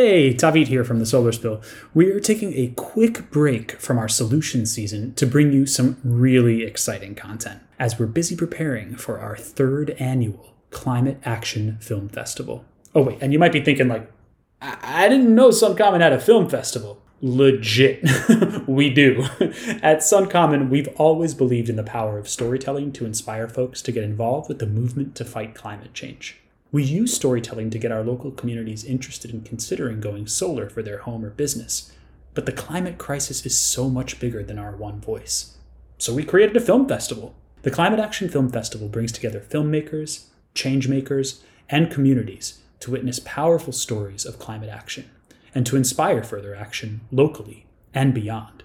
Hey, Tavit here from the Solar Spill. We are taking a quick break from our solution season to bring you some really exciting content as we're busy preparing for our third annual Climate Action Film Festival. Oh, wait, and you might be thinking, like, I, I didn't know Suncommon had a film festival. Legit, we do. At Suncommon, we've always believed in the power of storytelling to inspire folks to get involved with the movement to fight climate change. We use storytelling to get our local communities interested in considering going solar for their home or business. But the climate crisis is so much bigger than our one voice. So we created a film festival. The Climate Action Film Festival brings together filmmakers, changemakers, and communities to witness powerful stories of climate action and to inspire further action locally and beyond.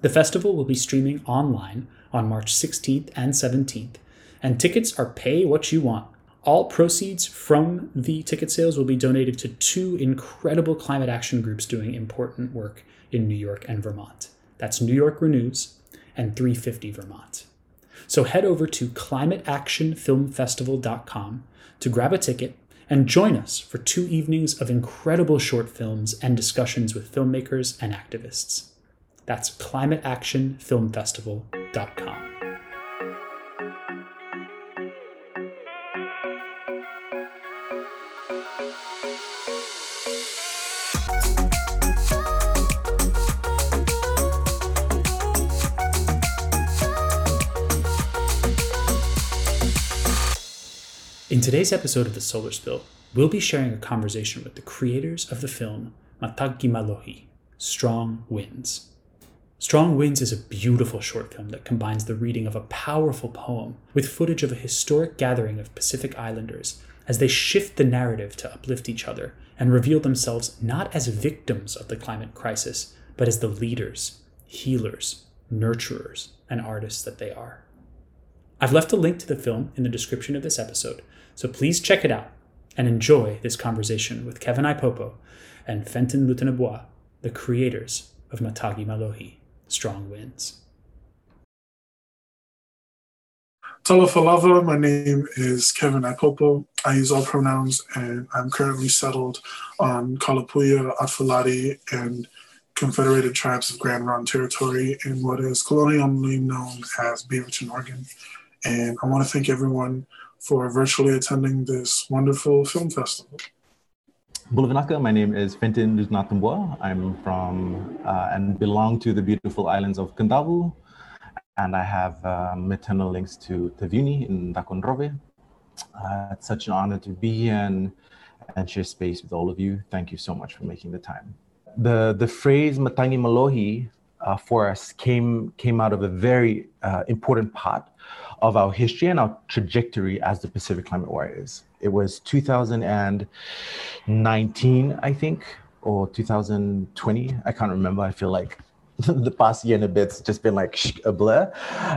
The festival will be streaming online on March 16th and 17th, and tickets are pay what you want. All proceeds from the ticket sales will be donated to two incredible climate action groups doing important work in New York and Vermont. That's New York Renews and 350 Vermont. So head over to climateactionfilmfestival.com to grab a ticket and join us for two evenings of incredible short films and discussions with filmmakers and activists. That's climateactionfilmfestival.com. In today's episode of The Solar Spill, we'll be sharing a conversation with the creators of the film Matagi Malohi, Strong Winds. Strong Winds is a beautiful short film that combines the reading of a powerful poem with footage of a historic gathering of Pacific Islanders as they shift the narrative to uplift each other and reveal themselves not as victims of the climate crisis, but as the leaders, healers, nurturers, and artists that they are. I've left a link to the film in the description of this episode, so please check it out and enjoy this conversation with Kevin Ipopo and Fenton Lutunatabua, the creators of Matagi Malohi, Strong Winds. Talofa lava, my name is Kevin Ipopo. I use all pronouns and I'm currently settled on Kalapuya, Atfalati, and Confederated Tribes of Grand Ronde Territory in what is colonially known as Beaverton, Oregon. And I want to thank everyone for virtually attending this wonderful film festival. Bulavanaka, my name is Fenton Lutunatabua. I'm from uh, and belong to the beautiful islands of Kadavu, and I have uh, maternal links to Tavuni in Dakonrove. Uh, it's such an honor to be here and, and share space with all of you. Thank you so much for making the time. The, the phrase Matangi Malohi uh, for us came, came out of a very uh, important part of our history and our trajectory as the Pacific Climate Warriors. It was 2019, I think, or 2020. I can't remember. I feel like the past year and a bit's just been like a blur.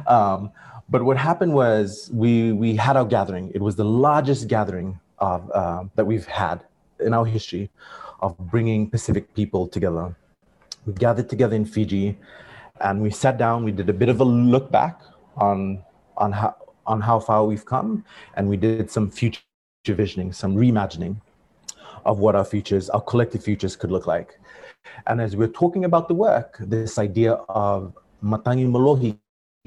Um, but what happened was we we had our gathering. It was the largest gathering of uh, that we've had in our history of bringing Pacific people together. We gathered together in Fiji, and we sat down. We did a bit of a look back on on how on how far we've come, and we did some future visioning, some reimagining of what our futures, our collective futures, could look like. And as we're talking about the work, this idea of Matangi Malohi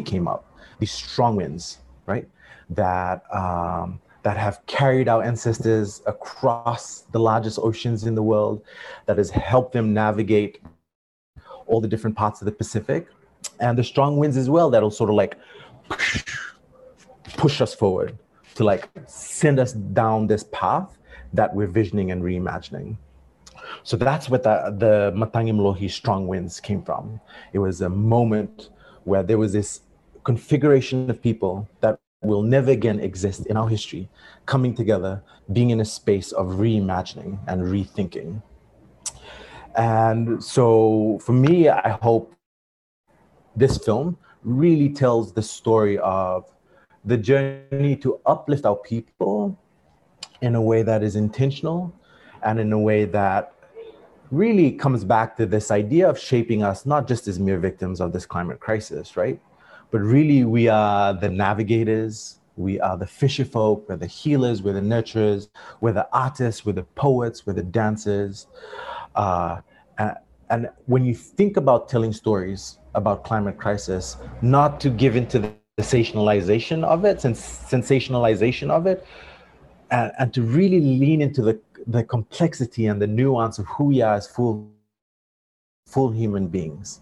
came up, these strong winds, right? That um, that have carried our ancestors across the largest oceans in the world, that has helped them navigate all the different parts of the Pacific, and the strong winds as well that'll sort of like push us forward to like send us down this path that we're visioning and reimagining. So that's where the, the Matangi Malohi strong winds came from. It was a moment where there was this configuration of people that will never again exist in our history coming together, being in a space of reimagining and rethinking. And so for me, I hope this film really tells the story of the journey to uplift our people in a way that is intentional and in a way that really comes back to this idea of shaping us not just as mere victims of this climate crisis, right? But really, we are the navigators, We are the fisher folk, we're the healers, we're the nurturers, we're the artists, we're the poets, we're the dancers. Uh, and, and when you think about telling stories about climate crisis, not to give into the sensationalization of it, sensationalization of it, and, and to really lean into the, the complexity and the nuance of who we are as full, full human beings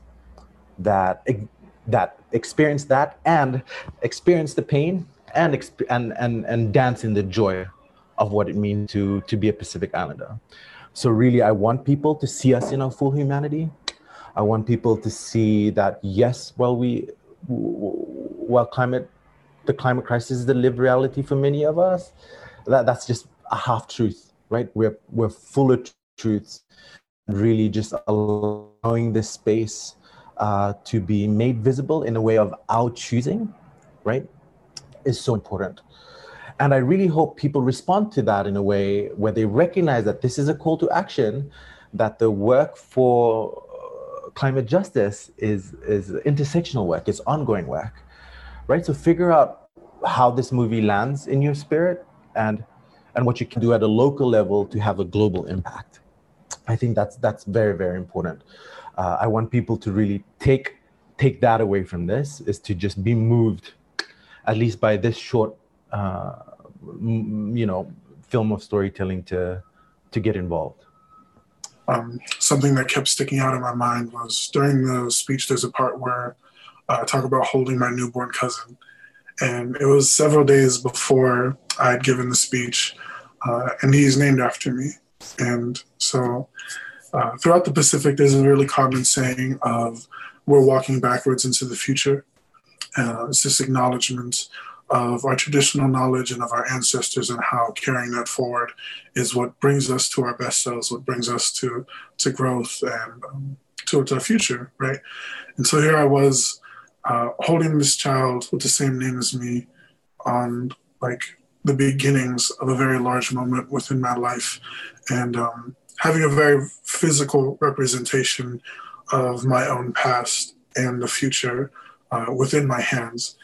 that that experience that and experience the pain and and and and dance in the joy of what it means to to be a Pacific Islander. So really, I want people to see us in our full humanity. I want people to see that yes, well, we while climate the climate crisis is the lived reality for many of us, that that's just a half truth, right? We're we're full of truths. Really, just allowing this space uh, to be made visible in a way of our choosing, right, is so important. And I really hope people respond to that in a way where they recognize that this is a call to action, that the work for uh, climate justice is, is intersectional work, it's ongoing work, right? So figure out how this movie lands in your spirit and, and what you can do at a local level to have a global impact. I think that's, that's very, very important uh, I want people to really take take that away from this is to just be moved, at least by this short, uh, you know, film of storytelling to to get involved. Um, something that kept sticking out in my mind was during the speech. There's a part where uh, I talk about holding my newborn cousin, and it was several days before I had given the speech, uh, and he's named after me, and so uh, throughout the Pacific, there's a really common saying of we're walking backwards into the future. Uh, it's this acknowledgement of our traditional knowledge and of our ancestors and how carrying that forward is what brings us to our best selves, what brings us to, to growth and um, towards our future, right? And so here I was uh, holding this child with the same name as me on like the beginnings of a very large moment within my life. And um, having a very physical representation of my own past and the future uh, within my hands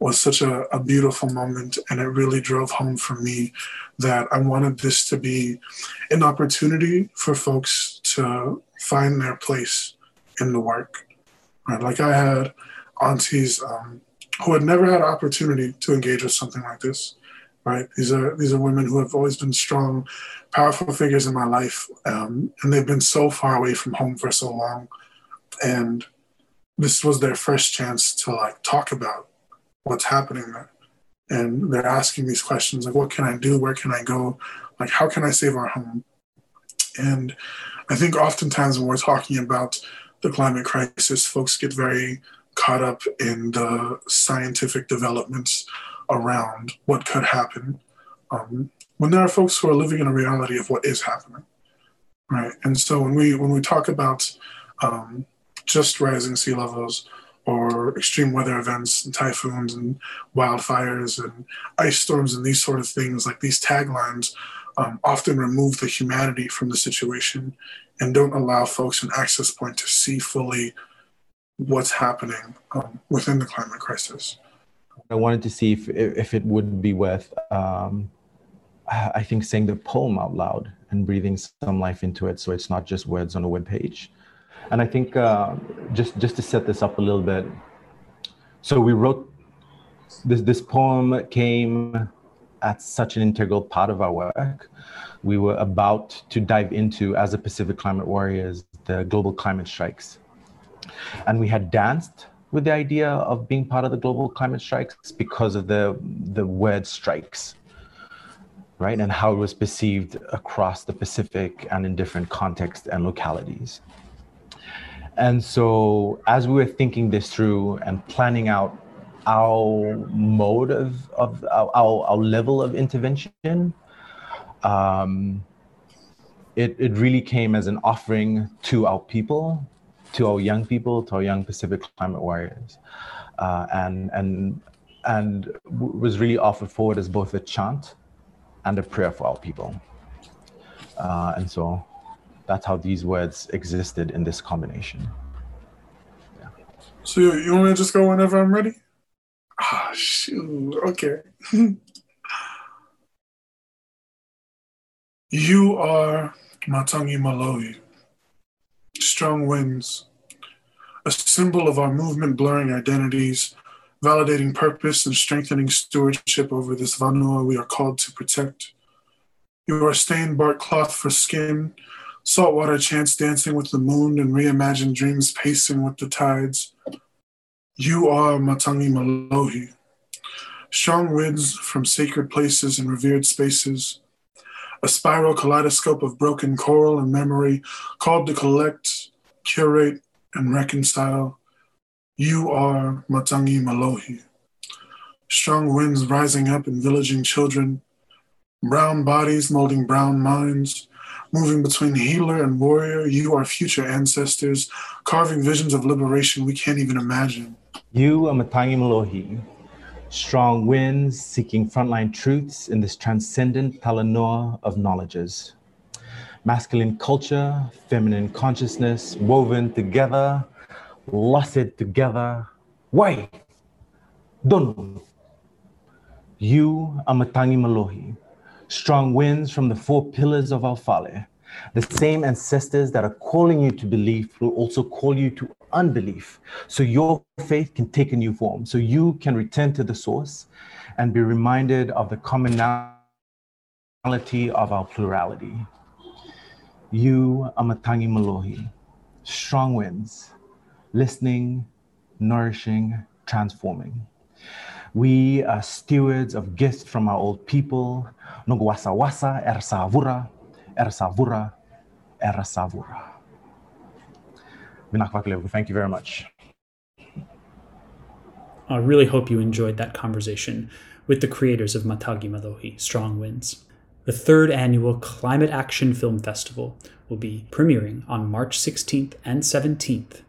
was such a, a, beautiful moment and it really drove home for me that i wanted this to be an opportunity for folks to find their place in the work right like i had aunties um, who had never had an opportunity to engage with something like this right? These are these are women who have always been strong, powerful figures in my life, um, and they've been so far away from home for so long, and this was their first chance to like talk about what's happening there, and they're asking these questions like, what can I do? Where can I go? Like, how can I save our home? And I think oftentimes when we're talking about the climate crisis, folks get very caught up in the scientific developments around what could happen um, when there are folks who are living in a reality of what is happening right and so when we when we talk about um, just rising sea levels or extreme weather events and typhoons and wildfires and ice storms and these sort of things like these taglines um, often remove the humanity from the situation and don't allow folks an access point to see fully what's happening um, within the climate crisis I wanted to see if if it would be worth, um, I think, saying the poem out loud and breathing some life into it, so it's not just words on a web page. And I think uh, just just to set this up a little bit, so we wrote this this poem came at such an integral part of our work. We were about to dive into, as a Pacific Climate Warriors, the global climate strikes. And we had danced with the idea of being part of the global climate strikes because of the the word strikes right and how it was perceived across the pacific and in different contexts and localities and so as we were thinking this through and planning out our mode of, of our, our level of intervention um, it, it really came as an offering to our people to our young people, to our young Pacific climate warriors, uh, and and and was really offered forward as both a chant and a prayer for our people. Uh, and so that's how these words existed in this combination. Yeah. So you, you want me to just go whenever I'm ready? Ah, shoot. Okay. you are Matangi Malohi. Strong winds. A symbol of our movement blurring identities, validating purpose and strengthening stewardship over this Vanua we are called to protect. You are stained bark cloth for skin, saltwater chants dancing with the moon, and reimagined dreams pacing with the tides. You are Matangi Malohi. Strong winds from sacred places and revered spaces. A spiral kaleidoscope of broken coral and memory called to collect, curate, and reconcile. You are Matangi Malohi. Strong winds rising up and villaging children. Brown bodies molding brown minds moving between healer and warrior. You are future ancestors, carving visions of liberation we can't even imagine. You are Matangi Malohi, strong winds seeking frontline truths in this transcendent Talanoa of knowledges. Masculine culture, feminine consciousness woven together, lusted together. Why? Don't. You are Matangi Malohi, strong winds from the four pillars of Alfale. The same ancestors that are calling you to belief will also call you to unbelief. So your faith can take a new form. So you can return to the source and be reminded of the commonality of our plurality. You are Matangi Malohi, strong winds, listening, nourishing, transforming. We are stewards of gifts from our old people. Nogwasa wasa ersavura, ersavura, ersavura. Thank you very much. I really hope you enjoyed that conversation with the creators of Matagi Malohi, Strong Winds. The third annual Climate Action Film Festival will be premiering on March 16th and 17th.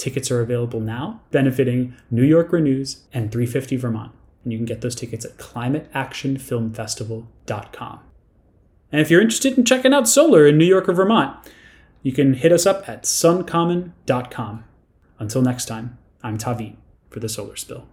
Tickets are available now, benefiting New York Renews and 350 Vermont. And you can get those tickets at climateactionfilmfestival.com. And if you're interested in checking out solar in New York or Vermont, you can hit us up at suncommon.com. Until next time, I'm Tavi for the Solar Spill.